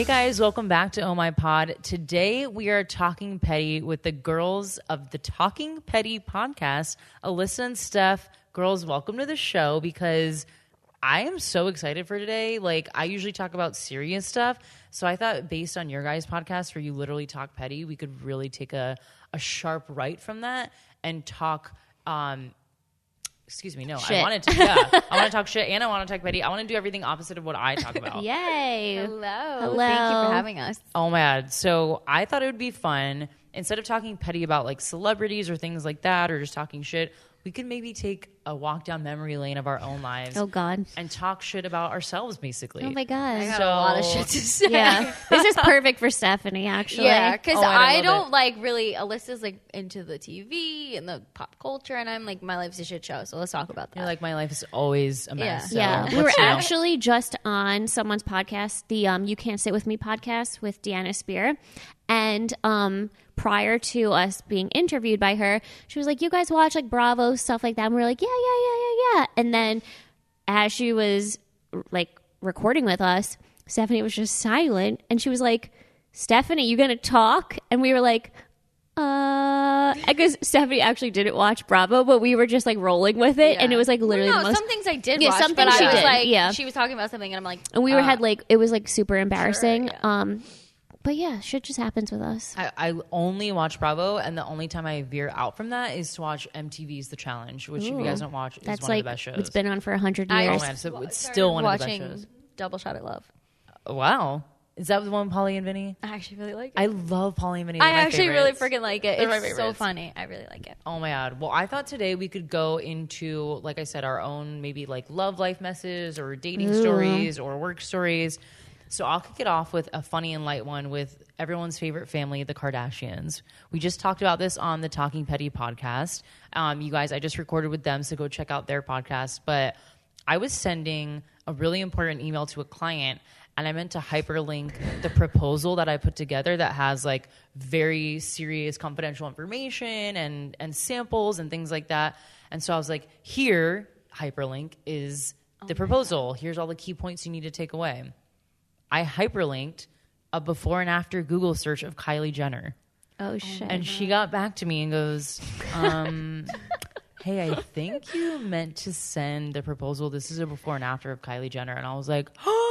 Hey guys, welcome back to Oh My Pod. Today we are talking petty with the girls of the Talking Petty podcast, Alyssa and Steph. Girls, welcome to the show because I am so excited for today. Like, I usually talk about serious stuff. So I thought, based on your guys' podcast where you literally talk petty, we could really take a, a sharp right from that and talk. Um, excuse me, no, I Shit. wanted to, yeah, I want to talk shit and I want to talk petty. I want to do everything opposite of what I talk about. Yay. Hello. Hello. Thank you for having us. Oh my god. So I thought it would be fun instead of talking petty about like celebrities or things like that or just talking shit, we could maybe take a walk down memory lane of our own lives Oh God. and talk shit about ourselves basically. Oh my God. I got a lot of shit to say. yeah. this is perfect for Stephanie, actually. Yeah, because Oh, I I, don't it. like really. Alyssa's like into the TV and the pop culture, and I'm like, my life's a shit show. So let's talk about that. You're like my life is always a mess. Yeah. so Yeah, we were know, actually just on someone's podcast, the um, "You Can't Sit with Me" podcast with Deanna Spear, and um, prior to us being interviewed by her, she was like, "You guys watch like Bravo stuff like that?" And we are like, "Yeah, yeah, yeah, yeah, yeah." And then as she was like recording with us, Stephanie was just silent, and she was like, "Stephanie, you gonna talk?" And we were like. Uh, because Stephanie actually didn't watch Bravo, but we were just like rolling with it, and it was like literally no, the most some things I did Yeah, watch, some things I she was did, like, yeah. she was talking about something, and I'm like, and we were uh, had like it was like super embarrassing. yeah. Um, but yeah, shit just happens with us. I, I only watch Bravo, and the only time I veer out from that is to watch MTV's The Challenge, which if you guys don't watch, is That's one like of the best shows. it's been on for a hundred I oh years. man, so it's still one of the best watching shows. Double Shot at Love. Uh, wow, is that the one with Polly and Vinny? I actually really like it. I love Polly and Vinny. I They're my actually really favorites. freaking like it. They're It's so funny. I really like it. Oh my god. Well, I thought today we could go into, like I said, our own maybe like love life messes or dating stories or work stories. So I'll kick it off with a funny and light one with everyone's favorite family, the Kardashians. We just talked about this on the Talking Petty podcast. Um, you guys, I just recorded with them, so go check out their podcast. But I was sending a really important email to a client and I meant to hyperlink the proposal that I put together that has like very serious confidential information and and samples and things like that. And so I was like, here, hyperlink is the proposal. Here's all the key points you need to take away. I hyperlinked a before and after Google search of Kylie Jenner. Oh shit! And she got back to me and goes, um, Hey, I think you meant to send the proposal. This is a before and after of Kylie Jenner. And I was like, Oh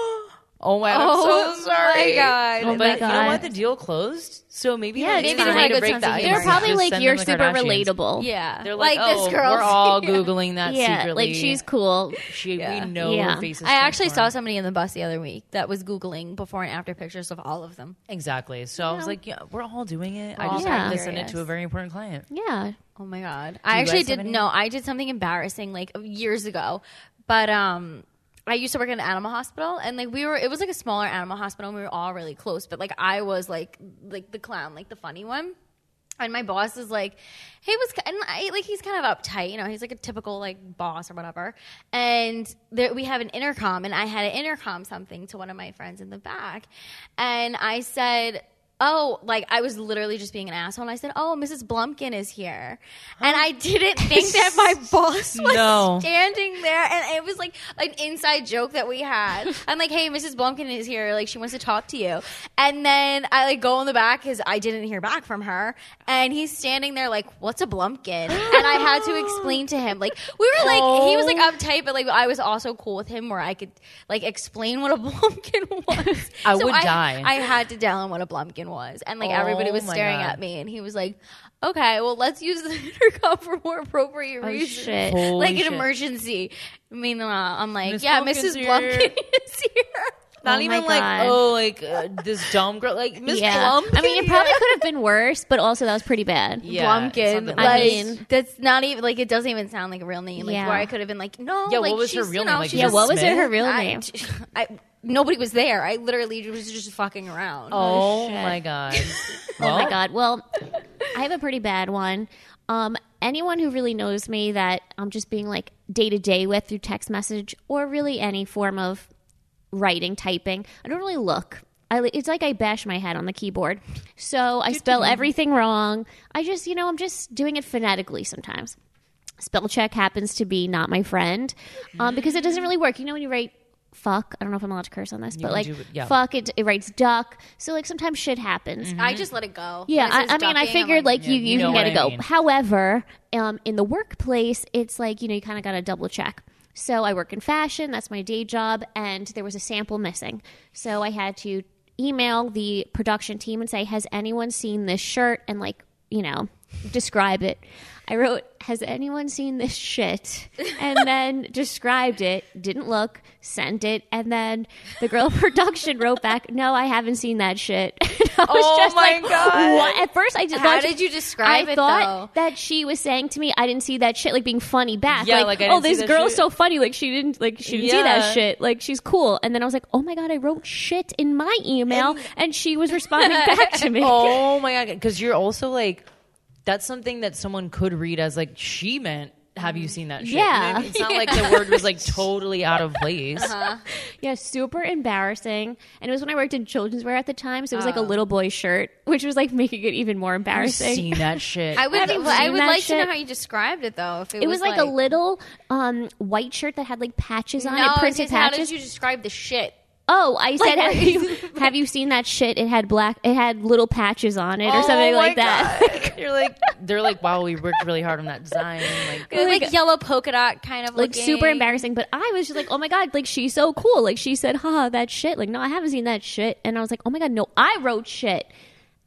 my, I'm Oh so sorry. my God. Oh but my you know God. what? The deal closed. So maybe Yeah, like, it's it's fine. Maybe to it's break a good the sense They're probably Just like you're the super Kardashians. relatable. Yeah, They're like, this oh, girl. we're all googling that yeah, secretly. like she's cool. she Yeah. we know Yeah. her face is I actually saw somebody in the bus the other week that was googling before and after pictures of all of them. exactly. So I was like, yeah, we're all doing it. I just Yeah. have to send it to a very important client. Yeah, Oh my god! you I actually did any? no. I did something embarrassing like years ago, but um, I used to work in an animal hospital, and like we were, it was like a smaller animal hospital, and we were all really close. But like I was like like the clown, like the funny one. And my boss is like, "Hey, was and I, like he's kind of uptight, you know. He's like a typical like boss or whatever." And there, we have an intercom, and I had an intercom something to one of my friends in the back, and I said, "Oh, like I was literally just being an asshole." And I said, "Oh, Mrs. Blumpkin is here," and I didn't think that my boss was No. standing there, and it was like an inside joke that we had. I'm like, "Hey, Mrs. Blumpkin is here. Like she wants to talk to you," and then I like go in the back because I didn't hear back from her, and he's standing there like, "What's a Blumpkin?" and I had to explain to him like we were like he was like oh. uptight, but like I was also cool with him where I could like explain what a Blumpkin was. I would die. I had to tell him what a Blumpkin was, and like everybody Oh was staring God. at me, and he was like, "Okay, well, let's use the intercom for more appropriate Oh, reasons, shit. Holy like an shit. emergency." Meanwhile, I'm like, Miss "Yeah, Blumpkin's Mrs. here." Blumpkin is here." Not Oh even like, oh, like uh, this dumb girl, like Miss yeah. Blumpkin. I mean, it probably could have been worse, but also that was pretty bad. yeah, Blumpkin, like I mean- that's not even like it doesn't even sound like a real name. Like Yeah. where I could have been like, "No, Yeah, like, what was her she's, real you name? Like, she's Yeah, Just what was it? Smith? Her real I- name? I, nobody was there. I literally was just fucking around. Oh, shit. my god. Oh my god. Well, I have a pretty bad one. Um, anyone who really knows me that I'm just being like day to day with through text message or really any form of writing, typing, I don't really look. I, it's like I bash my head on the keyboard. So I spell everything wrong. I just, you know, I'm just doing it phonetically sometimes. Spell check happens to be not my friend um, because it doesn't really work. You know, when you write fuck. I don't know if I'm allowed to curse on this, but can like do yeah. fuck it. It writes duck. So like sometimes shit happens. I just let it go. Yeah, When it I, says I mean, I ducking, I'm figured like, Yeah, you, you you, know can get what to go. mean. However, um, in the workplace, it's like you know you kind of got to double check. So I work in fashion. That's my day job, and there was a sample missing. So I had to email the production team and say, "Has anyone seen this shirt?" And like you know, describe it. I wrote, "Has anyone seen this shit?" And then described it. Didn't look. Sent it, and then the girl production wrote back, "No, I haven't seen that shit." I was Oh just my like, God. What? At first, I just How thought, did you describe I it, thought though? that she was saying to me, "I didn't see that shit," like being funny back. Yeah, like, like, I oh, this girl's shit." so funny. Like she didn't, like she didn't see that shit. Like she's cool. And then I was like, oh my god, I wrote shit in my email, and, she was responding back to me. Oh my god! Because you're also like, that's something that someone could read as like she meant. Have you seen that shit? You know what I Yeah. mean? it's not like the word was like totally out of place. Yeah, super embarrassing. And it was when I worked in children's wear at the time, so it was like a Oh. little boy shirt, which was like making it even more I've embarrassing. seen that shit. I would. Have you I would that like to know how you described it though. If it, It was like, a little um, white shirt that had like patches on No, it, printed gonna how did you describe the shit? Oh, I said, Like, have, you, have you seen that shit? It had black, it had little patches on it, or Oh something my like that. You're like, they're like, wow, we worked really hard on that design. Like, It was like, Like- yellow polka dot kind of like looking. super embarrassing. But I was just like, oh my god, like she's so cool. Like she said, haha, that shit. Like no, I haven't seen that shit. And I was like, oh my god, no, I wrote shit.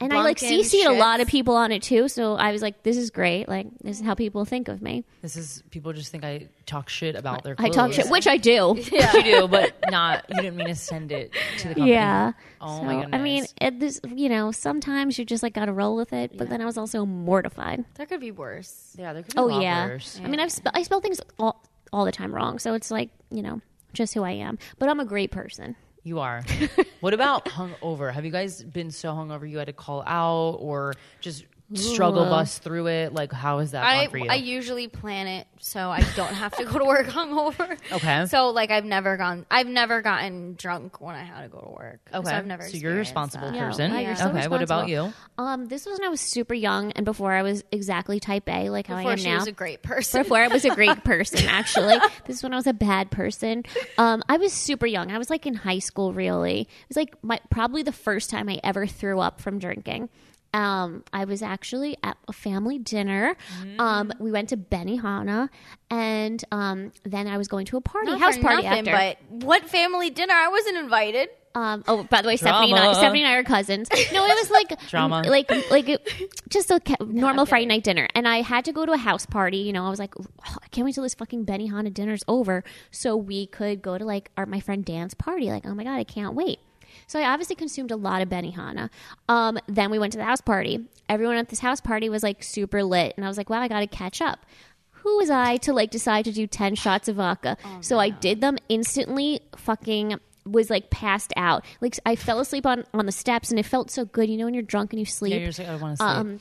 And I like Blunkin' CC'd a lot of people on it too. So I was like, this is great. Like this is how people think of me. this is people just think I talk shit about their. I talk shit, which I do. Yeah. you do, but not. You didn't mean to send it to the company. Yeah. Oh so, my goodness. I mean, it, this, you know, sometimes you just like got to roll with it. But then I was also mortified. There could be worse. yeah, there could be Oh a lot yeah. worse. I mean, I've spe- I spell things all, all the time wrong, so it's like you know just who I am. But I'm a great person. You are. what about hungover? Have you guys been so hungover you had to call out or just struggle Ugh. bust through it? Like, how is that I for you? I usually plan it so I don't have to go to work hungover. Okay. So like I've never gone. I've never gotten drunk when I had to go to work. okay, So I've never. so you're a responsible that. Yeah. person. Yeah, you're so okay, what about you? Um, this was when I was super young and before I was exactly type A, like how Before I am she now. was a great person. before I was a great person, actually. this is when I was a bad person. Um, I was super young. I was like in high school, really. It was like my probably the first time I ever threw up from drinking. Um, I was actually at a family dinner. Um, we went to Benihana, and um, then I was going to a party, Not house for party nothing, after. But what family dinner? I wasn't invited. Um, oh, by the way, Stephanie and, I, Stephanie and I are cousins. No, it was like Drama. like like it- just a ca- normal Friday night dinner, and I had to go to a house party. You know, I was like, "Oh, I can't wait till this fucking Benihana dinner's over, so we could go to like our my friend Dan's party. Like, oh my god, I can't wait. So I obviously consumed a lot of Benihana. Um, then we went to the house party. Everyone at this house party was like super lit, and I was like, wow, I got to catch up. Who was I to like decide to do 10 shots of vodka? so I did them instantly, fucking was like passed out. Like I fell asleep on, on the steps and it felt so good. You know, when you're drunk and you sleep. Yeah, you're just like, I want to sleep. Um,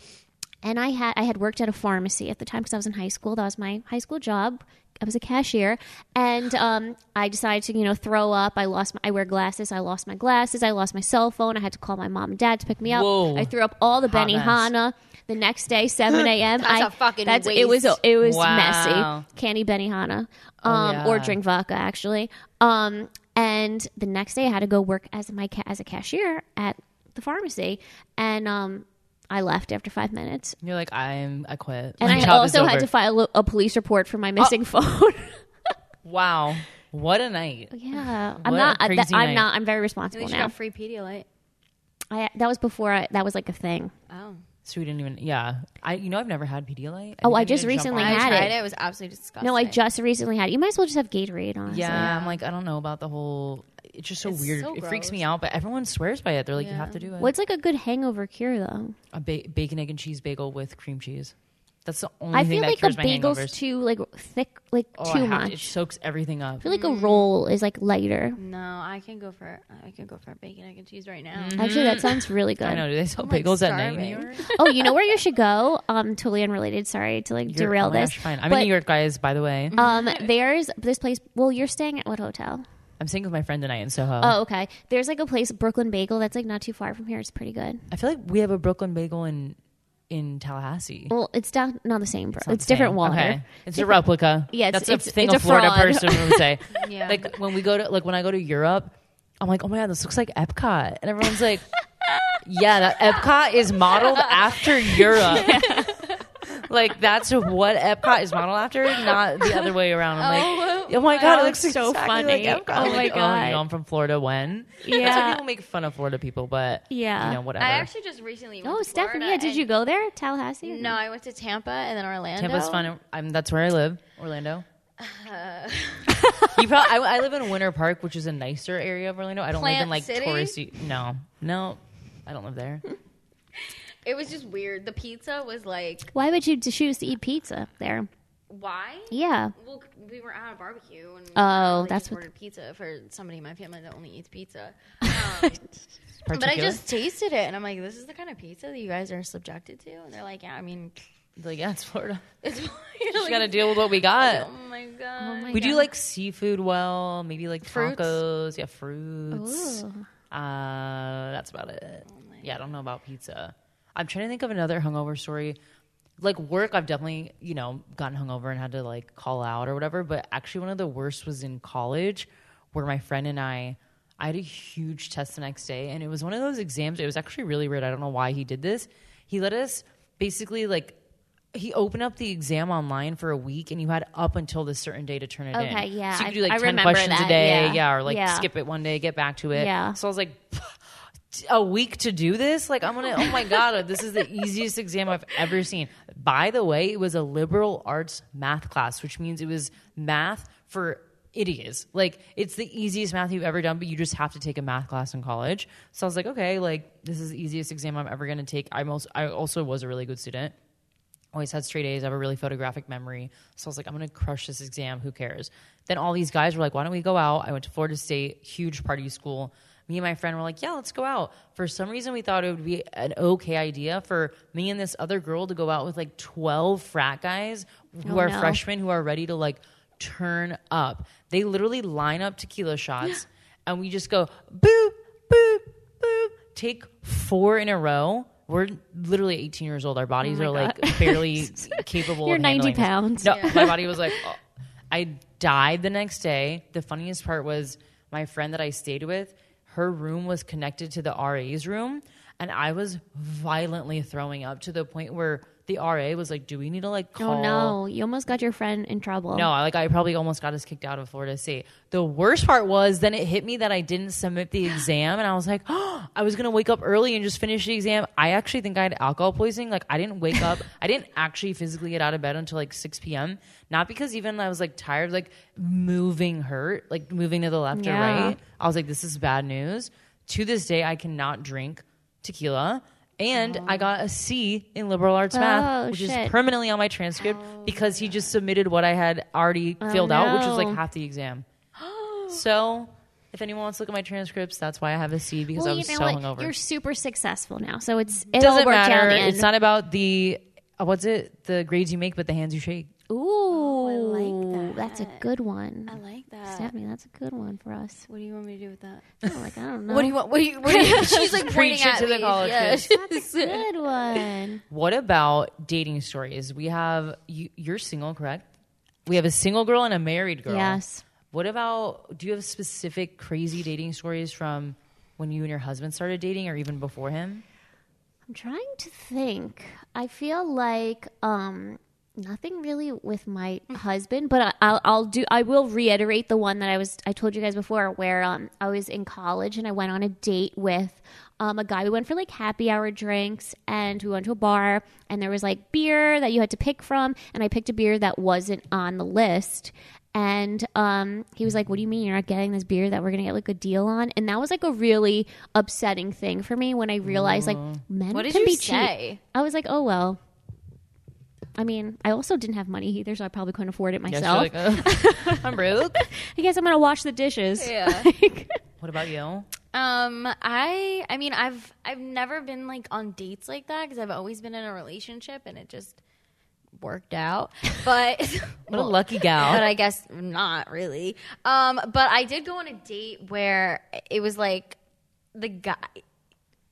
and I had I had worked at a pharmacy at the time because I was in high school. That was my high school job. I was a cashier, and um, I decided to you know throw up. I lost. My, I wear glasses. I lost my glasses. I lost my cell phone. I had to call my mom and dad to pick me up. Whoa. I threw up all the Hot mess. Benihana. The next day, seven a.m. That's I, a fucking that's it was it was Wow. messy. Candy Benihana, Oh, um, or drink vodka actually. Um, and the next day, I had to go work as my ca- as a cashier at the pharmacy, and um, I left after five minutes. you're like, I'm, I quit. And My I job is also had over. to file a, a police report for my oh. missing phone. Wow, what a night. yeah, I'm a not. Uh, I, crazy I'm night. not. I'm very At responsible least you now. got free Pedialyte. I, that was before I, that was like a thing. Oh, So we didn't even. Yeah, I. You know, I've never had Pedialyte. Oh, I just recently on I had tried it. it. It was absolutely disgusting. No, I just recently had it. You might as well just have Gatorade, honestly. Yeah, I'm like, I don't know about the whole. It's just so It's weird. so it freaks me gross. out, but everyone swears by it. They're like, you Yeah. have to do it. What's like a good hangover cure though? a ba- bacon, egg, and cheese bagel with cream cheese? That's the only I thing feel that like a cures my bagel's hangovers. too like thick, like Oh, I too have to- much. It soaks everything up. I feel like Mm. a roll is like lighter. No, I can go for I can go for bacon, egg, and cheese right now. Actually, that sounds really good. I know. Do they sell I'm, like, bagels at night in New starving. York? oh, you know where you should go? Um, totally unrelated. Sorry to like You're- derail oh my this. gosh, fine. I'm But, in New York, guys. By the way, Um, there's this place. Well, you're staying at what hotel? I'm staying with my friend tonight in Soho. Oh, okay. There's like a place, Brooklyn Bagel, that's like not too far from here. It's pretty good. I feel like we have a Brooklyn bagel in in Tallahassee. Well, it's down, not the same, bro. not It's, the different same. water. Okay. It's a replica. Yeah, it's- that's a thing it's a a Florida fraud. person would say. Yeah. Like when we go to like when I go to Europe, I'm like, oh my god, this looks like Epcot, and everyone's like, yeah, that Epcot is modeled after Europe. like that's what Epcot is modeled after, not the other way around. I'm like, oh, oh my god, it looks so exactly funny. Like Epcot. Oh I'm my like, God. Oh, you know, I'm from Florida. When That's Yeah. why people make fun of Florida people, but Yeah. you know, whatever. I actually just recently. Went Oh, to Stephanie, Florida yeah, did you go there, Tallahassee? No, I went to Tampa and then Orlando. Tampa's fun. I'm, that's where I live, Orlando. you probably, I, I live in Winter Park, which is a nicer area of Orlando. I don't live in like City? touristy. No, no, I don't live there. It was just weird. The pizza was like, Why would you choose to eat pizza there? why? Yeah. Well, we were at a barbecue and we Oh, really that's just what- ordered pizza for somebody in my family that only eats pizza. Um, but I just tasted it and I'm like, this is the kind of pizza that you guys are subjected to, and they're like, yeah, I mean, like yeah, it's Florida. it's Just like, got to deal with what we got. Oh my god! Oh my we do like seafood well, maybe like Fruits? tacos, yeah, fruits. Ooh. Uh, that's about it. Oh yeah, I don't know about pizza. I'm trying to think of another hungover story. Like work, I've definitely you know gotten hungover and had to like call out or whatever. But actually, one of the worst was in college, where my friend and I, I had a huge test the next day, and it was one of those exams. It was actually really weird. I don't know why he did this. He let us basically like. He opened up the exam online for a week, and you had up until this certain day to turn it in. Okay, yeah, So you could do like I ten remember questions a day, yeah. yeah, or like Yeah. skip it one day, get back to it. Yeah. So I was like, a week to do this? Like, I'm gonna, oh my God, this is the easiest exam I've ever seen. By the way, it was a liberal arts math class, which means it was math for idiots. Like, it's the easiest math you've ever done, but you just have to take a math class in college. So I was like, okay, like, this is the easiest exam I'm ever gonna take. I'm also, I also was a really good student. Always had straight A's. I have a really photographic memory. So I was like, I'm going to crush this exam. Who cares? Then all these guys were like, why don't we go out? I went to Florida State, huge party school. Me and my friend were like, yeah, let's go out. For some reason, we thought it would be an okay idea for me and this other girl to go out with like 12 frat guys who Oh, are no. freshmen who are ready to like turn up. They literally line up tequila shots and we just go boop, boop, boop, take four in a row. We're literally 18 years old. Our oh bodies Oh are like barely capable You're of 90 handling this. pounds. No, my body was like, oh. I died the next day. The funniest part was my friend that I stayed with, her room was connected to the RA's room, and I was violently throwing up to the point where the RA was like, Do we need to like call? Oh no, you almost got your friend in trouble. No, I- like I probably almost got us kicked out of Florida State. The worst part was then it hit me that I didn't submit the exam, and I was like, oh, I was gonna wake up early and just finish the exam. I actually think I had alcohol poisoning. Like I didn't wake up, I didn't actually physically get out of bed until like six p.m. Not because even I was like tired, like moving hurt, like moving to the left or right. I was like, this is bad news. To this day, I cannot drink tequila. And I got a C in liberal arts Oh, math, which shit. is permanently on my transcript because he just submitted what I had already filled out, which was like half the exam. so, if anyone wants to look at my transcripts, that's why I have a C because well, I was you know so what? hungover. You're super successful now, so it's it all Doesn't worked out matter. in the end. It's not about the uh, what's it? The grades you make, but the hands you shake. Ooh, I like that's a good one. I like that. Stephanie, that's a good one for us. What do you want me to do with that? Oh, like I don't know. What do you want? What do you? What do you she's like Preach pointing it at to the college Yeah. kids. That's a good one. What about dating stories? We have you, you're single, correct? We have a single girl and a married girl. Yes. What about? Do you have specific crazy dating stories from when you and your husband started dating, or even before him? I'm trying to think. I feel like um nothing really with my husband, but I, I'll I'll do I will reiterate the one that I was I told you guys before where um I was in college and I went on a date with um a guy we went for like happy hour drinks and we went to a bar and there was like beer that you had to pick from and I picked a beer that wasn't on the list and um, he was like, "What do you mean you're not getting this beer that we're gonna get like a deal on?" And that was like a really upsetting thing for me when I realized like men What did can you be say? cheap. I was like, "Oh well." I mean, I also didn't have money either, so I probably couldn't afford it myself. you're like, I'm broke. I guess I'm gonna wash the dishes. Yeah. What about you? Um, I I mean, I've I've never been like on dates like that because I've always been in a relationship and it just worked out. But What a lucky gal. But I guess not really. Um, but I did go on a date where it was like the guy.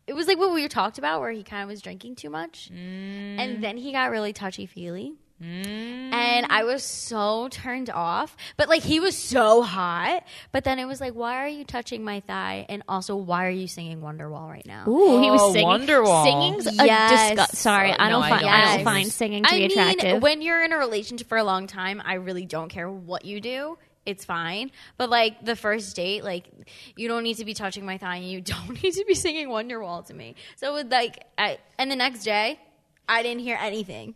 It was like what we talked about, where he kind of was drinking too much, and mm. then he got really touchy feely. Mm. And I was so turned off. But like he was so hot. But then it was like, why are you touching my thigh? And also, why are you singing Wonderwall right now? Ooh, he was Oh, singing. Wonderwall. Singing's a Yes. disgust. Sorry, I No, don't I find don't I don't Yes. find singing to I be mean, attractive. when you're in a relationship for a long time, I really don't care what you do. It's fine. But like the first date, like you don't need to be touching my thigh and you don't need to be singing Wonderwall to me. So with like I and the next day, I didn't hear anything.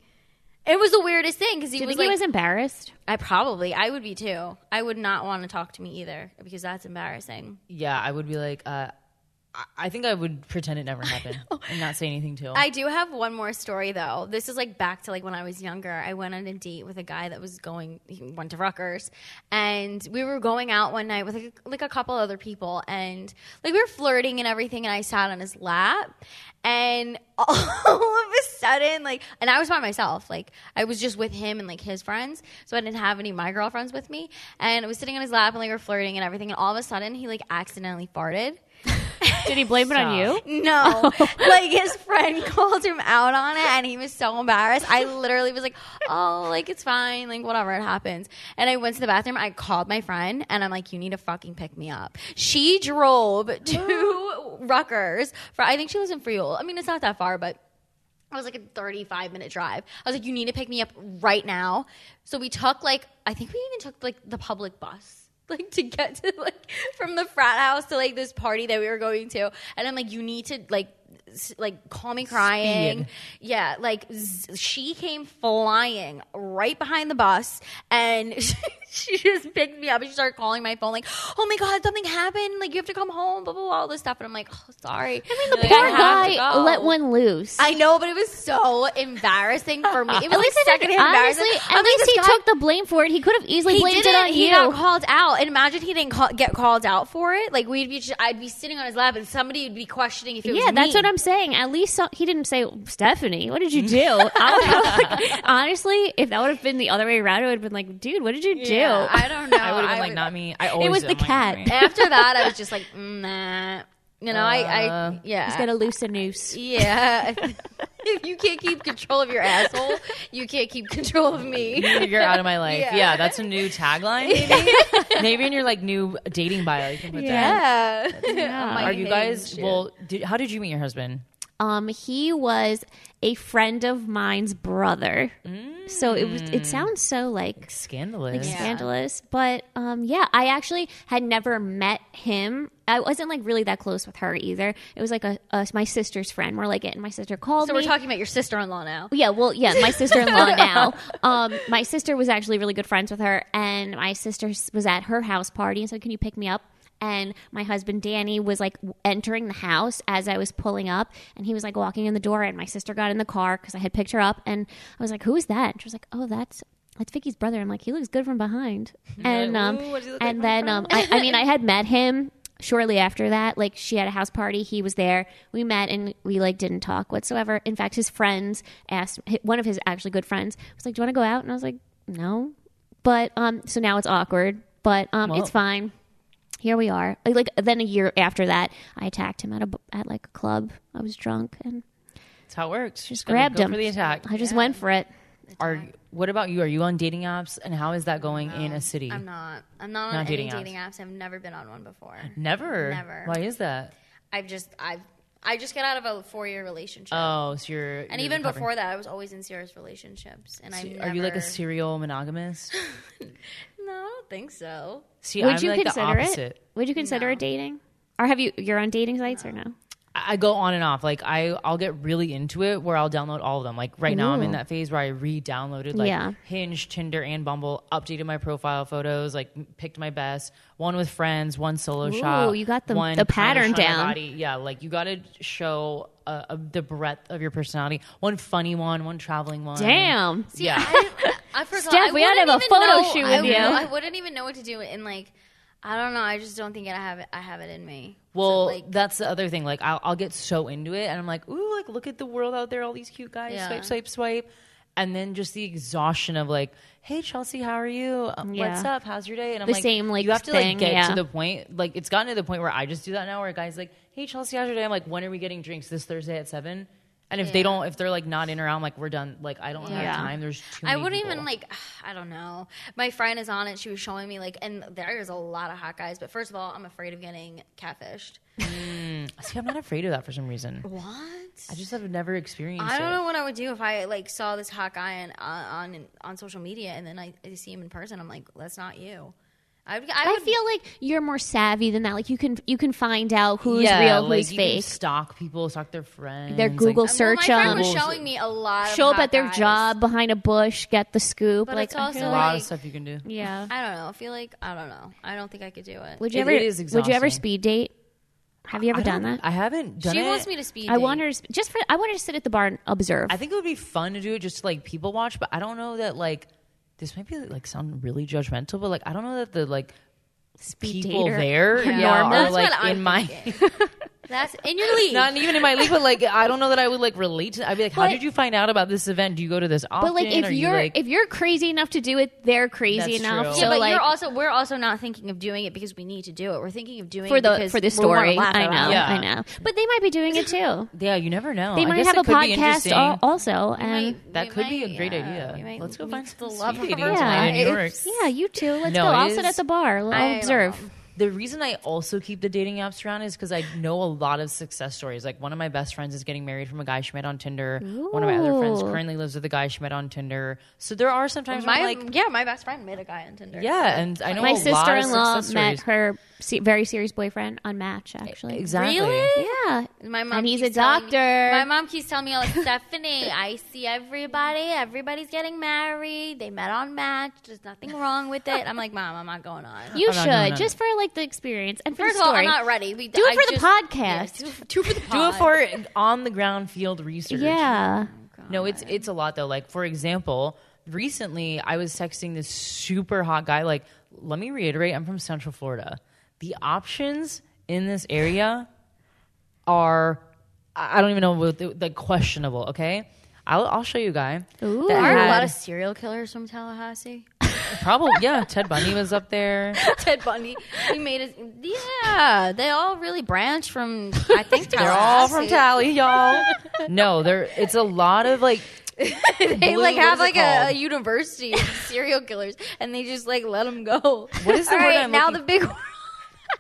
It was the weirdest thing because he Do you was think like, he was embarrassed? I probably, I would be too. I would not want to talk to me either because that's embarrassing. Yeah, I would be like, uh, I- think I would pretend it never happened and not say anything to him. I do have one more story though. This is like back to like when I was younger. I went on a date with a guy that was going. He went to Rutgers, and we were going out one night with like a, like a couple other people, and like we were flirting and everything. And I sat on his lap, and all of a sudden, like, and I was by myself. Like I was just with him and like his friends, so I didn't have any of my girlfriends with me. And I was sitting on his lap and like we we're flirting and everything. And all of a sudden, he like accidentally farted. Did he blame it on you? No, like his friend called him out on it, and he was so embarrassed. I literally was like, "Oh, like it's fine, like whatever, it happens." And I went to the bathroom. I called my friend, and I'm like, "You need to fucking pick me up." She drove to Rutgers for. I think she was in Freehold. I mean, it's not that far, but. It was like a 35 minute drive. I was like, you need to pick me up right now. So we took like, I think we even took like the public bus, like to get to like from the frat house to like this party that we were going to. And I'm like, you need to like, like call me crying. Speed. Yeah. Like z- she came flying right behind the bus and she just picked me up and she started calling my phone like, oh my God, something happened. Like you have to come home, blah, blah, blah, all this stuff. And I'm like, oh, sorry. I mean, the Poor guy let one loose. I know, but it was so embarrassing for me. It was at like least, it second didn't- honestly, embarrassing. at I'm like, least this he guy- took the blame for it. He could have easily He blamed didn't. it on he you. got called out, and imagine he didn't call, get called out for it. Like we'd be, just, I'd be sitting on his lap, and somebody would be questioning if it was yeah, that's me. what I'm saying. At least so, he didn't say, Stephanie, what did you do? I would have, like, honestly, if that would have been the other way around, it would have been like, dude, what did you do? Yeah, I don't know. I would have been like, would- not me. I always it was the I'm like, cat. After that, I was just like, mm, nah. You know, I, I, Uh, yeah, He's got to loose a noose. yeah. if you can't keep control of your asshole, you can't keep control of me. You're out of my life. Yeah. Yeah, that's a new tagline. Maybe, maybe in your like new dating bio, you can put that. Yeah. Are you guys? Hinge. Well, did, how did you meet your husband? Um, he was a friend of mine's brother. So it was. It sounds so like Scandalous. like Yeah. scandalous. But um, yeah, I actually had never met him. I wasn't like really that close with her either. It was like a, a my sister's friend. We're like, it and my sister called so me. we're talking about your sister-in-law now. Yeah, well, yeah, my sister-in-law now. Um, my sister was actually really good friends with her, and my sister s- was at her house party and said, "Can you pick me up?" And my husband Danny was like entering the house as I was pulling up, and he was like walking in the door, and my sister got in the car because I had picked her up, and I was like, "Who is that?" And she was like, "Oh, that's." That's Vicky's brother. I'm like, he looks good from behind, and like, um, "Ooh, what does he look and like then um, I, I mean, I had met him shortly after that. Like she had a house party. He was there. We met and we like didn't talk whatsoever. In fact his friends asked one of his actually good friends was like do you want to go out? And i was like no. But um so now it's awkward but um Well- it's fine here we are like, like then a year after that i attacked him at a at like a club i was drunk and That's how it works. Just grabbed go him for the attack. i just went for it Are what about you? Are you on dating apps? And how is that going in a city? I'm not. I'm not on Not any dating dating, apps. apps. I've never been on one before. Never. Never. Why is that? I've just I've I just got out of a four year relationship. Oh, so you're. and you're even recovering. before that, I was always in serious relationships. And I are you like a serial monogamist? No, I don't think so. See, would I'm you like the consider opposite. it would you consider No. it dating or have you you're on dating sites or no I I go on and off. Like I, I'll get really into it where I'll download all of them. Like right now, I'm in Ooh. that phase where I re-downloaded like Yeah. Hinge, Tinder, and Bumble. Updated my profile photos. Like m- picked my best. One with friends. One solo Ooh, shot. you got the- one the kinda pattern showing my down. Body. Yeah, like you got to show uh, uh, the breadth of your personality. One funny one. One traveling one. damn Yeah. I, I forgot. Steph, I we gotta have a photo know- shoot I with you. would- I wouldn't even know what to do. And like, I don't know. I just don't think I have it. I have it in me. So, Well, like, that's the other thing. Like, I'll, I'll get so into it, and I'm like, ooh, like look at the world out there, all these cute guys, Yeah. swipe, swipe, swipe, and then just the exhaustion of like, hey, Chelsea, how are you? Um, What's up? How's your day? And I'm The like, same, like, you have to thing, like get yeah. to the point. Like, it's gotten to the point where I just do that now, where a guy's like, "Hey, Chelsea, how's your day?" I'm like, "When are we getting drinks? This Thursday at 7? And if they don't, if they're like not in or out, I'm like, "We're done." Like, I don't Yeah. have time. There's too. Many. I wouldn't people. even like. I don't know. My friend is on it. She was showing me like, and there is a lot of hot guys. But first of all, I'm afraid of getting catfished. Mm. See, I'm not afraid of that for some reason. What? I just have never experienced I don't it. know what I would do if I like saw this hot guy on on on, on social media and then I, I see him in person. I'm like, that's not you. I would. I, I feel like you're more savvy than that. Like you can you can find out who's yeah, real, like, who's you can fake. stalk people, stalk their friends, Their like- Google Well, search my friend them. was showing me a lot. Of Show up at their guys. job behind a bush, get the scoop. But like it's I also a like- lot like- of stuff you can do. yeah. I don't know. I feel like I don't know. I don't think I could do it. Would you It- ever? it is would you ever speed date? Have you ever I done that? I haven't done she it. wants me to speed. I date. want her to sp- just for. I want her to sit at the bar and observe. I think it would be fun to do it just to like people watch, but I don't know that like this might be like sound really judgmental, but like I don't know that the like Speed people dater. there Yeah. are That's like in my. That's in your league. not even in my league, but like I don't know that I would like relate to. I'd be like, how But- did you find out about this event? Do you go to this often? but like, if Are you, you're like, if you're crazy enough to do it, they're crazy That's enough. true. So yeah, but like, you're also we're also not thinking of doing it because we need to do it. We're thinking of doing for it the because for the we wanna story. laugh I about know, it. Yeah. I know. But they might be doing it too. yeah, you never know. They I might guess have it a could be podcast interesting. al- also, We and might- That we could be a great yeah, idea. Let's go meet find the some love speed of dating our tonight in New York. lives. yeah, you too. Let's No, go. it I'll sit is- at the bar. I'll I observe. Know. The reason I also keep the dating apps around is because I know a lot of success stories. Like one of my best friends is getting married from a guy she met on Tinder. One of my other friends currently lives with a guy she met on Tinder. So there are sometimes My I'm like, yeah, my best friend met a guy on Tinder. yeah, and I know My a sister-in-law success met stories. her se- very serious boyfriend on Match. Actually, Exactly. Really? Yeah, My mom and he's a keeps telling me- doctor. my mom keeps telling me, oh, like, Stephanie, I see everybody. Everybody's getting married. They met on Match. There's nothing wrong with it. I'm like, Mom, I'm not going on. you I'm not should doing that. just for like the experience and for First the of all, story. I'm not ready. We, Do it I for the just- podcast. Yeah, do, do it for the Do pod. it for on the ground field research. yeah. Oh, no, it's it's a lot though. Like for example, recently I was texting this super hot guy. Like, let me reiterate, I'm from Central Florida. The options in this area are I I don't even know what the, like questionable. Okay, I'll I'll show you a guy. Ooh. that Are there a lot of serial killers from Tallahassee? probably yeah. Ted Bundy was up there. Ted Bundy. He made it. Yeah, they all really branch from. I think They're all from Tallahassee. Tally, y'all. No, there. It's a lot of like. They Blue- like have like a, a university of serial killers, and they just like let them go. What is the All word right, I'm now looking- the big.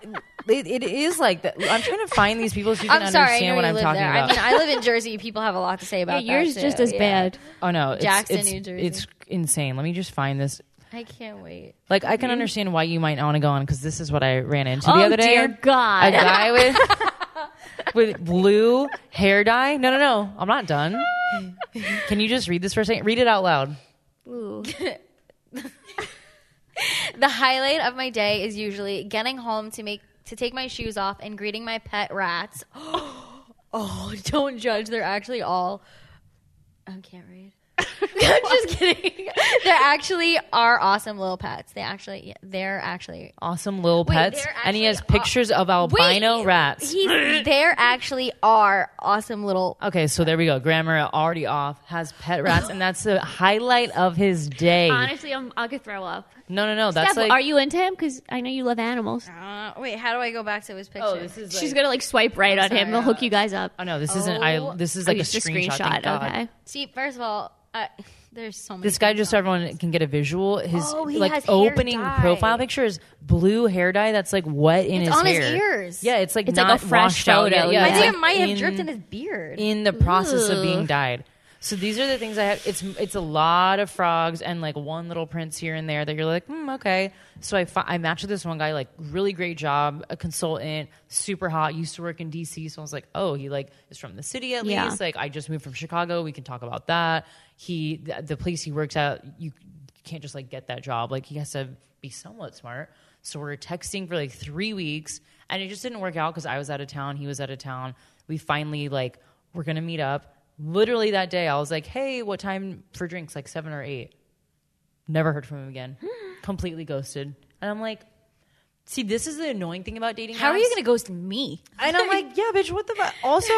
One. It, it is like that. I'm trying to find these people so you can I'm sorry, I understand know what you I'm live talking there. about. I mean, I live in Jersey. People have a lot to say Yeah, about yours that just too. as Yeah. bad. Oh no, it's, Jackson, it's, New Jersey. It's insane. Let me just find this. I can't wait. Like I can understand why you might not want to go on because this is what I ran into Oh the other day. Oh dear God! A guy with with blue hair dye. No, no, no. I'm not done. Can you just read this for a second? Read it out loud. Ooh. The highlight of my day is usually getting home to make to take my shoes off and greeting my pet rats. oh, don't judge. They're actually all. I can't read. I'm just kidding. They actually are awesome little pets. They actually, yeah, they're actually. Awesome little Wait, pets, they're and he has actually- pictures of albino Wait, rats. He's, there actually are awesome little. Okay, so there we go. Grammar already off. Has pet rats, and that's the highlight of his day. Honestly, I'm, I could throw up. No, no, no. That's Steph, like. are you into him? Because I know you love animals. Uh, wait, how do I go back to his picture? oh, this is. She's like- gonna like swipe right on sorry, him. He'll uh, hook you guys up. Oh no, this isn't. I. Oh. This is Oh, like a just screenshot. thank God. Okay. See, first of all, uh, there's so many. This guy, just so everyone can get a visual, his Oh, he like has hair opening dye. profile picture is blue hair dye that's like wet in It's his on his hair. ears. Yeah, it's like It's like not a fresh washed out photo, yet. yeah. I it's think like it might have in, dripped in his beard. in the process of Ugh. being dyed. So these are the things I have. It's it's a lot of frogs and like one little prince here and there that you're like, hmm, okay. So I fi- I matched with this one guy, like really great job, a consultant, super hot, used to work in DC. So I was like, oh, he like is from the city at Yeah. least. Like I just moved from Chicago. We can talk about that. He the, the place he works at, you can't just like get that job. Like he has to be somewhat smart. So we're texting for like three weeks, and it just didn't work out because I was out of town, he was out of town. We finally like we're gonna meet up. Literally that day, I was like, "Hey, what time for drinks? Like seven or eight? Never heard from him again. Completely ghosted. And I'm like, "See, this is the annoying thing about dating. How are apps. you going to ghost me? And I'm like, yeah, bitch, what the fuck? Also,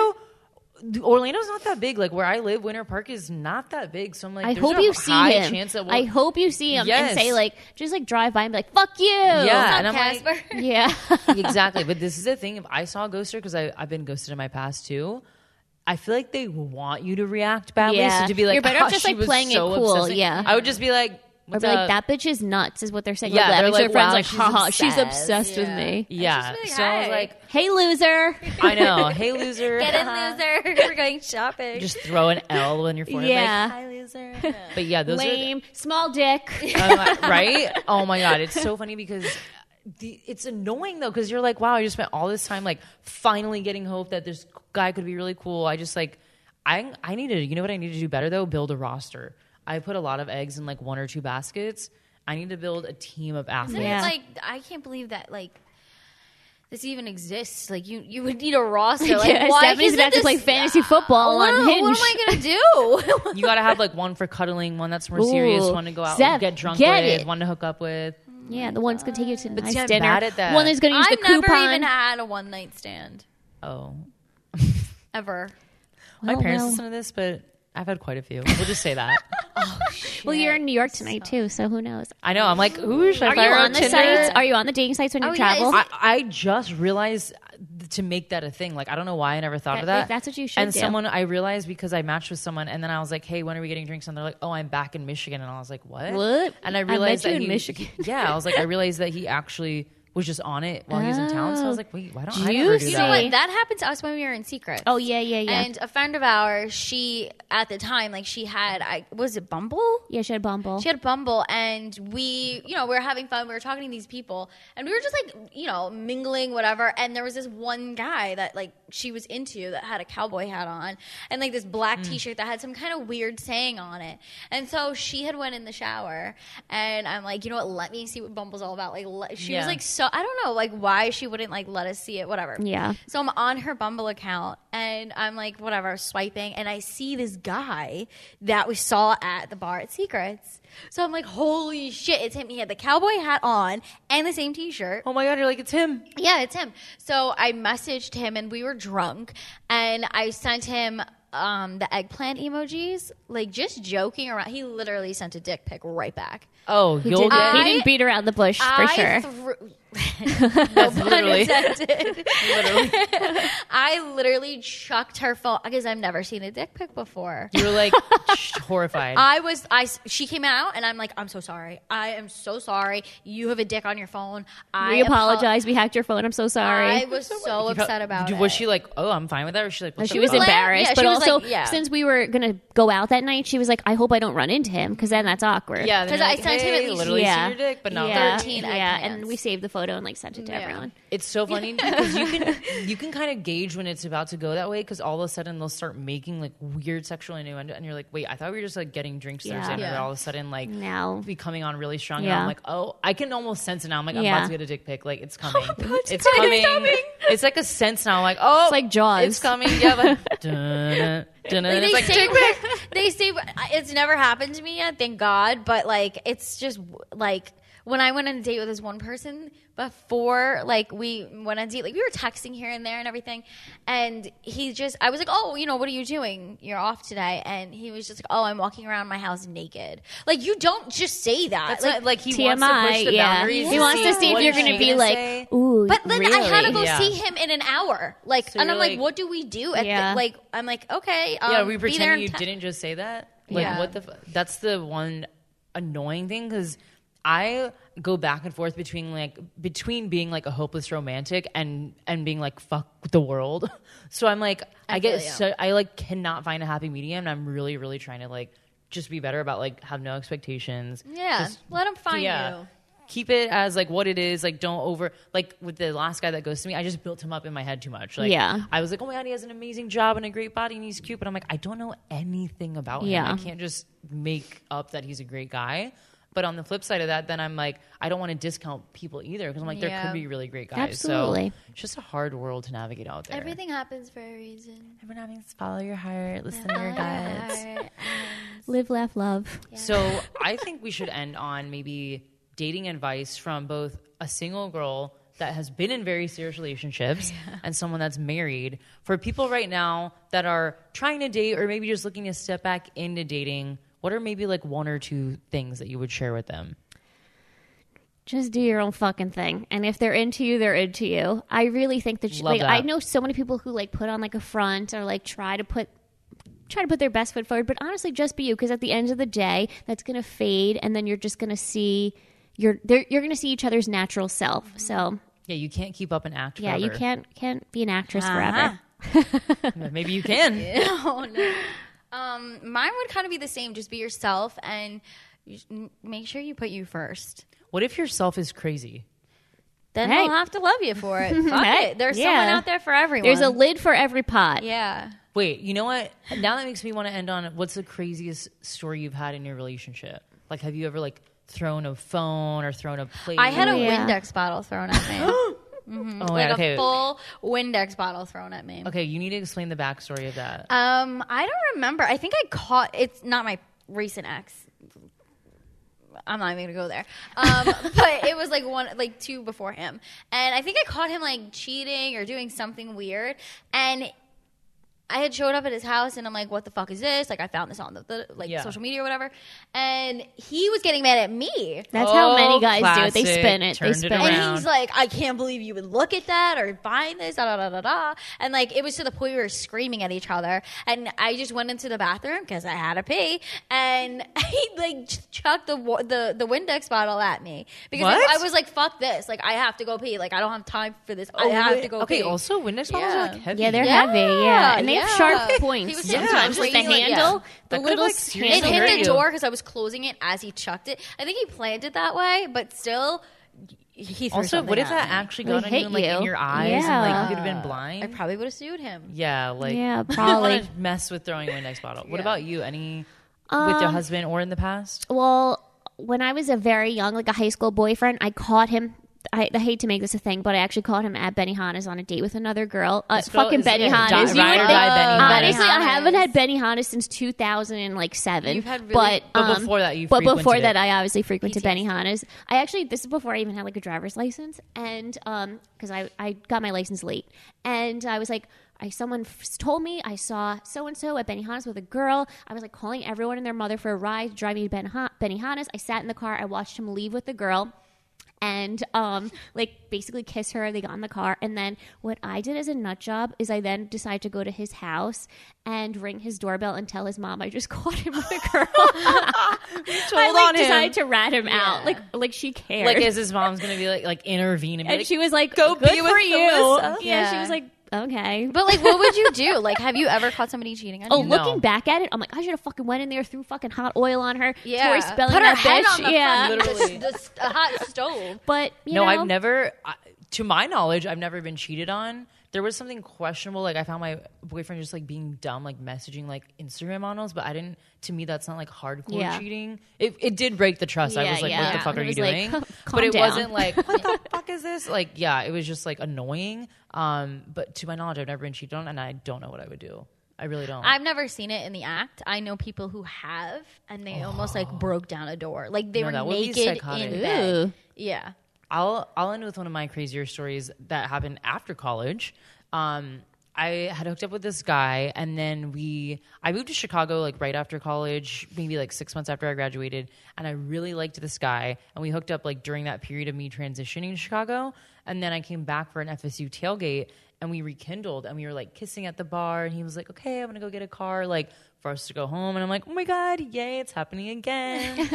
Orlando's not that big. Like where I live, Winter Park is not that big. So I'm like, I hope you see him. We'll, I hope you see him Yes. and say like, just like drive by and be like, "Fuck you." yeah, and I'm like, Casper. yeah. exactly. But this is the thing. If I saw a ghoster, because I've been ghosted in my past too, I feel like they want you to react badly. Yeah. So to be like, You're better oh, off "Oh, just, like, was playing it cool." obsessing," Yeah. I would just be like, Or What's be like, that bitch is nuts, is what they're saying. Yeah, like, that. they're Makes their like, friends wow, like, she's haha, she's obsessed. obsessed with me. Yeah. really So I was like, Hey, loser. I know. Hey, loser. Get in, loser. We're going shopping. Just throw an L on your forehead. Yeah. Hi, loser. But yeah, those Lame, small dick. are right. Oh my god, it's so funny because. The, it's annoying though because you're like, wow, I just spent all this time like finally getting hope that this guy could be really cool. I just like, I I need to, you know what I need to do better though? Build a roster. I put a lot of eggs in like one or two baskets. I need to build a team of athletes. Yeah. Like I can't believe that like this even exists. Like you, you would need a roster. Like Yes, why Stephanie's isn't about to play fantasy football What, on what am I gonna do? You got to have like one for cuddling, one that's more serious, one to go out Zeph, and get drunk get with, it. one to hook up with. Yeah, the one's gonna take you to a But nice see, I'm dinner. bad at that. One that's gonna use the coupon. I've never coupon. even had a one night stand Oh, ever. my Well, parents well. listen to this, but I've had quite a few. We'll just say that. Oh, well, you're in New York tonight too, so who knows? I know. I'm like, who should I Are you on the Tinder? sites? Are you on the dating sites when oh, you Oh, yeah, travel? I, I just realized uh, to make that a thing. Like, I don't know why I never thought of That- that. that's what you should And do. someone I realized because I matched with someone, and then I was like, "Hey, when are we getting drinks?" And they're like, "Oh, I'm back in Michigan." And I was like, "What?" What? And I I realized met you that in he, Michigan. yeah, I was like, I realized that he actually was just on it while he was in town. So I was like, "Wait, why don't I never do Juicy. You that?" know what? That happened to us when we were in Secrets. oh yeah, yeah, yeah. And a friend of ours, she at the time, like she had, I was it Bumble? yeah, she had Bumble. She had Bumble, and we, you know, we were having fun. We were talking to these people, and we were just like, you know, mingling, whatever. And there was this one guy that like she was into that had a cowboy hat on and like this black hmm. T-shirt that had some kind of weird saying on it. And so she had went in the shower, and I'm like, you know what? Let me see what Bumble's all about. Like, let, she was like, so I don't know, like why she wouldn't like let us see it, whatever. Yeah. So I'm on her Bumble account and I'm like, whatever, swiping, and I see this guy that we saw at the bar at Secrets. So I'm like, holy shit, it's him. He had the cowboy hat on and the same t shirt. Oh my god, you're like, it's him. Yeah, it's him. So I messaged him and we were drunk and I sent him um, the eggplant emojis, like just joking around. He literally sent a dick pic right back. Oh, he, you'll didn't, get he didn't beat around the bush for sure. threw- That's literally, intended. literally. I literally chucked her phone because I've never seen a dick pic before. You were like horrified. I was I she came out and I'm like I'm so sorry. I am so sorry. You have a dick on your phone. I we apo- apologize. We hacked your phone. I'm so sorry. I was so upset about it. Was she like, oh, I'm fine with that? Or was she like, what she was fuck? Embarrassed, yeah, but she was also like- yeah. since we were gonna go out that night, she was like, "I hope I don't run into him because then that's awkward." Yeah, because you're I like, sent him at hey, least- literally yeah, your dick, but not yeah, 13 yeah, eggplants. and we saved the photo and like sent it to Yeah. everyone. It's so funny because you can you can kind of gauge when it's about to go that way because all of a sudden they'll start making like weird sexual innuendo and you're like, wait, I thought we were just like getting drinks Yeah. Thursday, and Yeah. all of a sudden like Now, becoming on really strong. And I'm like, oh, I can almost sense it now. I'm like, I'm Yeah. about to get a dick pic. Like it's oh, coming. to it's get coming. It's coming. It's like a sense now. I'm like, oh, It's like Jaws. It's coming. Yeah, like, dun, dun, dun, Like, they like say they say it's never happened to me yet, thank God. But like, it's just like when I went on a date with this one person before, like we went on a date, like we were texting here and there and everything, and he just, I was like, oh, you know, what are you doing? You're off today, and he was just like, oh, I'm walking around my house naked. Like you don't just say that. That's like, what, like he wants to TMI. push the Yeah, boundaries. he wants to see if you're gonna be like, say. "Ooh." But then I had to go? Yeah. see him in an hour. Like, So and I'm like, like- what do we do? At Yeah. the, like, I'm like, okay, um, yeah, are we be pretending you te- didn't just say that? Like, Yeah. what the? F- that's the one annoying thing because I go back and forth between like between being like a hopeless romantic and and being like fuck the world. So I'm like, I, I get you. so I like cannot find a happy medium. And I'm really really trying to like just be better about like have no expectations. Yeah, Just- let him find yeah. you. Keep it as like what it is. Like don't over like with the last guy that goes to me. I just built him up in my head too much. Like Yeah. I was like, oh my god, he has an amazing job and a great body and he's cute. But I'm like, I don't know anything about him. Yeah. I can't just make up that he's a great guy. But on the flip side of that, then I'm like, I don't want to discount people either because I'm like, there Yeah. could be really great guys. Absolutely. So it's just a hard world to navigate out there. Everything happens for a reason. Everyone having to follow your heart, listen to your guts. Live, laugh, love. So I think we should end on maybe dating advice from both a single girl that has been in very serious relationships and someone that's married. For people right now that are trying to date or maybe just looking to step back into dating, what are maybe like one or two things that you would share with them? just do your own fucking thing and if they're into you they're into you i really think that, Love like i know so many people who like put on like a front or like try to put try to put their best foot forward but honestly just be you because at the end of the day that's gonna fade and then you're just gonna see you're you're gonna see each other's natural self so Yeah, you can't keep up an act. yeah you can't can't be an actress Uh-huh. forever Maybe you can. oh no. Um, mine would kind of be the same. Just be yourself and you make sure you put you first. What if yourself is crazy? Then Hey. they'll have to love you for it. Fuck Hey, it. There's yeah. someone out there for everyone. there's a lid for every pot yeah. Wait, you know what? Now that makes me want to end on what's the craziest story you've had in your relationship? Like, have you ever like thrown a phone or thrown a plate? I had a Yeah. Windex bottle thrown at me. oh, like yeah, okay. a full Windex bottle thrown at me. okay, you need to explain the backstory of that. Um, I don't remember. I think I caught. It's not my recent ex. I'm not even gonna go there. Um, but it was like one, like two before him, and I think I caught him like cheating or doing something weird, and. I had showed up at his house and I'm like, what the fuck is this? Like, I found this on the, the like Yeah. social media or whatever, and he was getting mad at me. that's how Oh, many guys do it they classic. spin it they Turned it spin around. it And he's like, I can't believe you would look at that or find this, da da da da da. And like, it was to the point we were screaming at each other. And I just went into the bathroom because I had to pee, and he like chucked the the the Windex bottle at me because What? I was like, fuck this, like I have to go pee, like I don't have time for this. I Oh, have wait, to go okay, pee. also Windex bottles Yeah. are like heavy. yeah they're Yeah, heavy yeah and they have yeah. sharp He points was saying sometimes something with the crazy, like, yeah. handle That the could, little like, it seriously handle hurt hit you. the door because I was closing it as he chucked it. I think he planned it that way, but still, he threw Also, something what if at that me. actually got on you, and, like in you. your eyes and like Yeah. you could have been blind? I probably would have sued him. yeah, like Yeah, probably. wanna mess with throwing a Windex bottle. What Yeah. about you? Any with your Um, husband or in the past? Well, when I was a very young, like a high school boyfriend, I caught him. I, I hate to make this a thing, but I actually caught him at Benihana's on a date with another girl. Uh, This girl fucking is- yeah, Benihana's. die- You ride would or think- die Benihana's. Honestly, I haven't Benihana's. had Benihana's since 2007. You've had really- but, But um, before that, you But before that, it. I obviously frequented PTSD. Benihana's. I actually this is before I even had like a driver's license, and um, because I I got my license late, and I was like. I someone f- told me I saw so and so at Benihana's with a girl. I was like calling everyone and their mother for a ride, driving to Benha- Benihana's. I sat in the car. I watched him leave with the girl and um like basically kiss her they got in the car and then what i did as a nut job is i then decided to go to his house and ring his doorbell and tell his mom i just caught him with a girl. I like decided to rat him out. Like like she cared. Like, is his mom's gonna be like like intervene and and like, she was like "Go be with for you Alyssa." yeah. she was like okay But like, what would you do? Like, have you ever caught somebody cheating on Oh, you? No. looking back at it, I'm like, I should have fucking went in there, threw fucking hot oil on her, yeah, Tori spelling put her that head bitch. on the yeah, front, Literally. the, the, the hot stove. but you no, know, I've never. I, to my knowledge, I've never been cheated on. There was something questionable. Like I found my boyfriend just like being dumb, like messaging like Instagram models. But I didn't. To me, that's not like hardcore Yeah. cheating. It, it did break the trust. I Yeah, was like, yeah. what the fuck It are you was like, doing? calm but it down. wasn't like what the fuck is this? Like yeah, it was just like annoying. Um, but to my knowledge, I've never been cheated on, and I don't know what I would do. I really don't. I've never seen it in the act. I know people who have, and they almost like broke down a door. Like they No, were would be naked psychotic. in bed. Ooh. Yeah. I'll I'll end with one of my crazier stories that happened after college. Um, I had hooked up with this guy, and then we I moved to Chicago like right after college, maybe like six months after I graduated, and I really liked this guy, and we hooked up like during that period of me transitioning to Chicago, and then I came back for an FSU tailgate, and we rekindled, and we were like kissing at the bar, and he was like, "Okay, I'm gonna go get a car," like for us to go home, and I'm like, "Oh my god, yay, it's happening again!"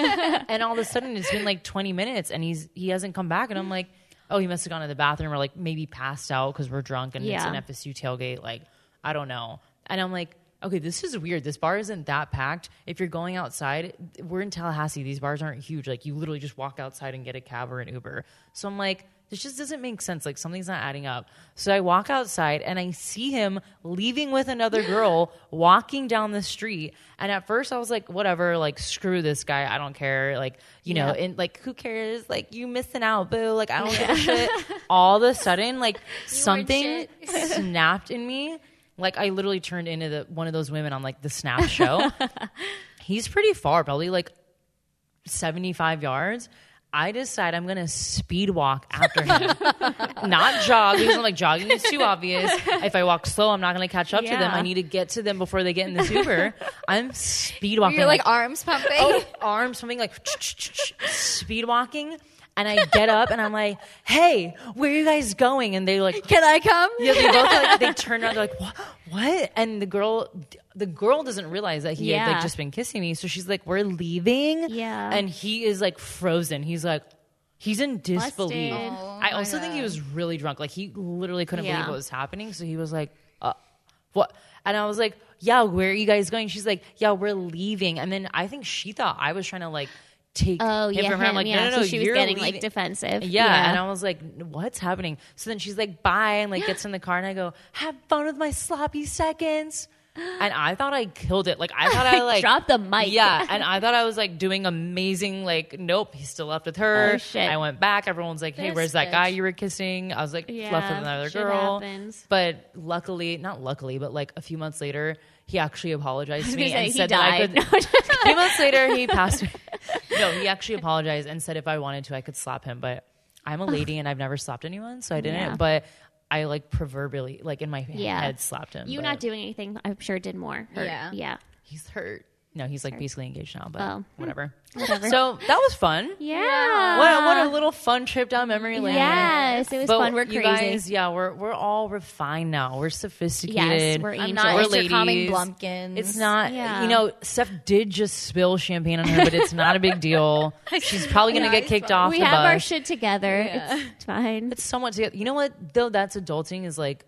and all of a sudden, it's been like 20 minutes, and he's he hasn't come back, and I'm like oh, he must have gone to the bathroom or like maybe passed out because we're drunk and Yeah. it's an FSU tailgate. Like, I don't know. And I'm like, okay, this is weird. This bar isn't that packed. If you're going outside, we're in Tallahassee. These bars aren't huge. Like, you literally just walk outside and get a cab or an Uber. So I'm like, this just doesn't make sense. Like, something's not adding up. So I walk outside and I see him leaving with another girl walking down the street. And at first I was like, whatever, like, screw this guy. I don't care. Like, you know, Yeah. and like, who cares? Like, you missing out, boo. Like, I don't give a shit. All of a sudden, like, something snapped in me. Like, I literally turned into the one of those women on like the Snap show. He's pretty far, probably like 75 yards. I decide I'm gonna speed walk after him, not jog because I'm like jogging is too obvious. If I walk slow, I'm not gonna catch up to them. I need to get to them before they get in this Uber. I'm speed walking. You're like arms pumping. oh, arms something like speed walking. And I get up and I'm like, "Hey, where are you guys going?" And they like, Can I come? yeah, they both like, they turn around, they're like, what? What? And the girl, the girl doesn't realize that he had like just been kissing me. So she's like, "We're leaving." Yeah. And he is like frozen. He's like, he's in disbelief. Oh I also think he was really drunk. Like he literally couldn't Yeah. believe what was happening. So he was like, uh, "What?" And I was like, "Yeah, where are you guys going?" She's like, "Yeah, we're leaving." And then I think she thought I was trying to like take Oh him yeah, from her. I'm like, yeah. no, no, no, so she was getting leaving. like defensive. Yeah, and I was like, "What's happening?" So then she's like, "Bye," and like gets in the car, and I go, "Have fun with my sloppy seconds." And I thought I killed it. Like I thought I like Drop the mic. Yeah, and I thought I was like doing amazing. Like, nope, he's still left with her. Oh, shit. I went back. Everyone's like, "Hey, This where's that guy you were kissing?" I was like, Yeah, left with another girl. happens. But luckily, not luckily, but like a few months later, he actually apologized to me and he said that I could. No, just a few months later, he passed. no, he actually apologized and said if I wanted to, I could slap him. But I'm a lady and I've never slapped anyone, so I didn't. Yeah. But I like proverbially, like in my Yeah. head, slapped him. you but not doing anything. I'm sure did more. hurt. Yeah. yeah. He's hurt. No, he's like basically engaged now, but Oh. Hmm. whatever. Whatever. So that was fun. Yeah. What a, what a little fun trip down memory lane. Yes, it was fun. We're you crazy. guys, yeah, we're we're all refined now. We're sophisticated. Yes, we're I'm not We're ladies. blumpkins. It's not, Yeah. you know, Steph did just spill champagne on her, but it's not a big deal. She's probably going to get kicked off we the have bus. our shit together. It's fine. it's somewhat together. You know what, though, that's adulting is like,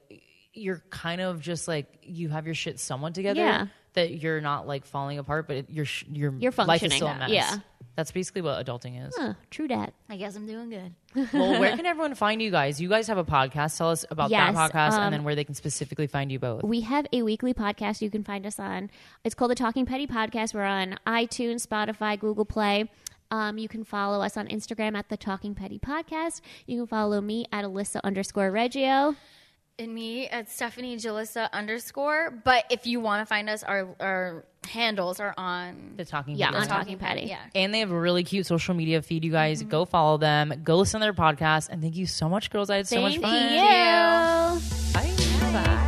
you're kind of just like, you have your shit somewhat together. Yeah. That you're not like falling apart, but it, your sh- your You're life is functioning. still a mess. Yeah. That's basically what adulting is. Huh, true dat. I guess I'm doing good. well, where can everyone find you guys? You guys have a podcast. Tell us about Yes, that podcast um, and then where they can specifically find you both. We have a weekly podcast you can find us on. It's called the Talking Petty Podcast. We're on iTunes, Spotify, Google Play. Um, you can follow us on Instagram at the Talking Petty Podcast. You can follow me at Alyssa underscore Reggio. And me at Stephanie Jalissa underscore. But if you want to find us, our our handles are on The Talking Yeah, Petty on Talking Petty. Yeah. And they have a really cute social media feed. You guys Mm-hmm. go follow them. Go listen to their podcast. And thank you so much, girls. I had so much fun. Thank fun. you.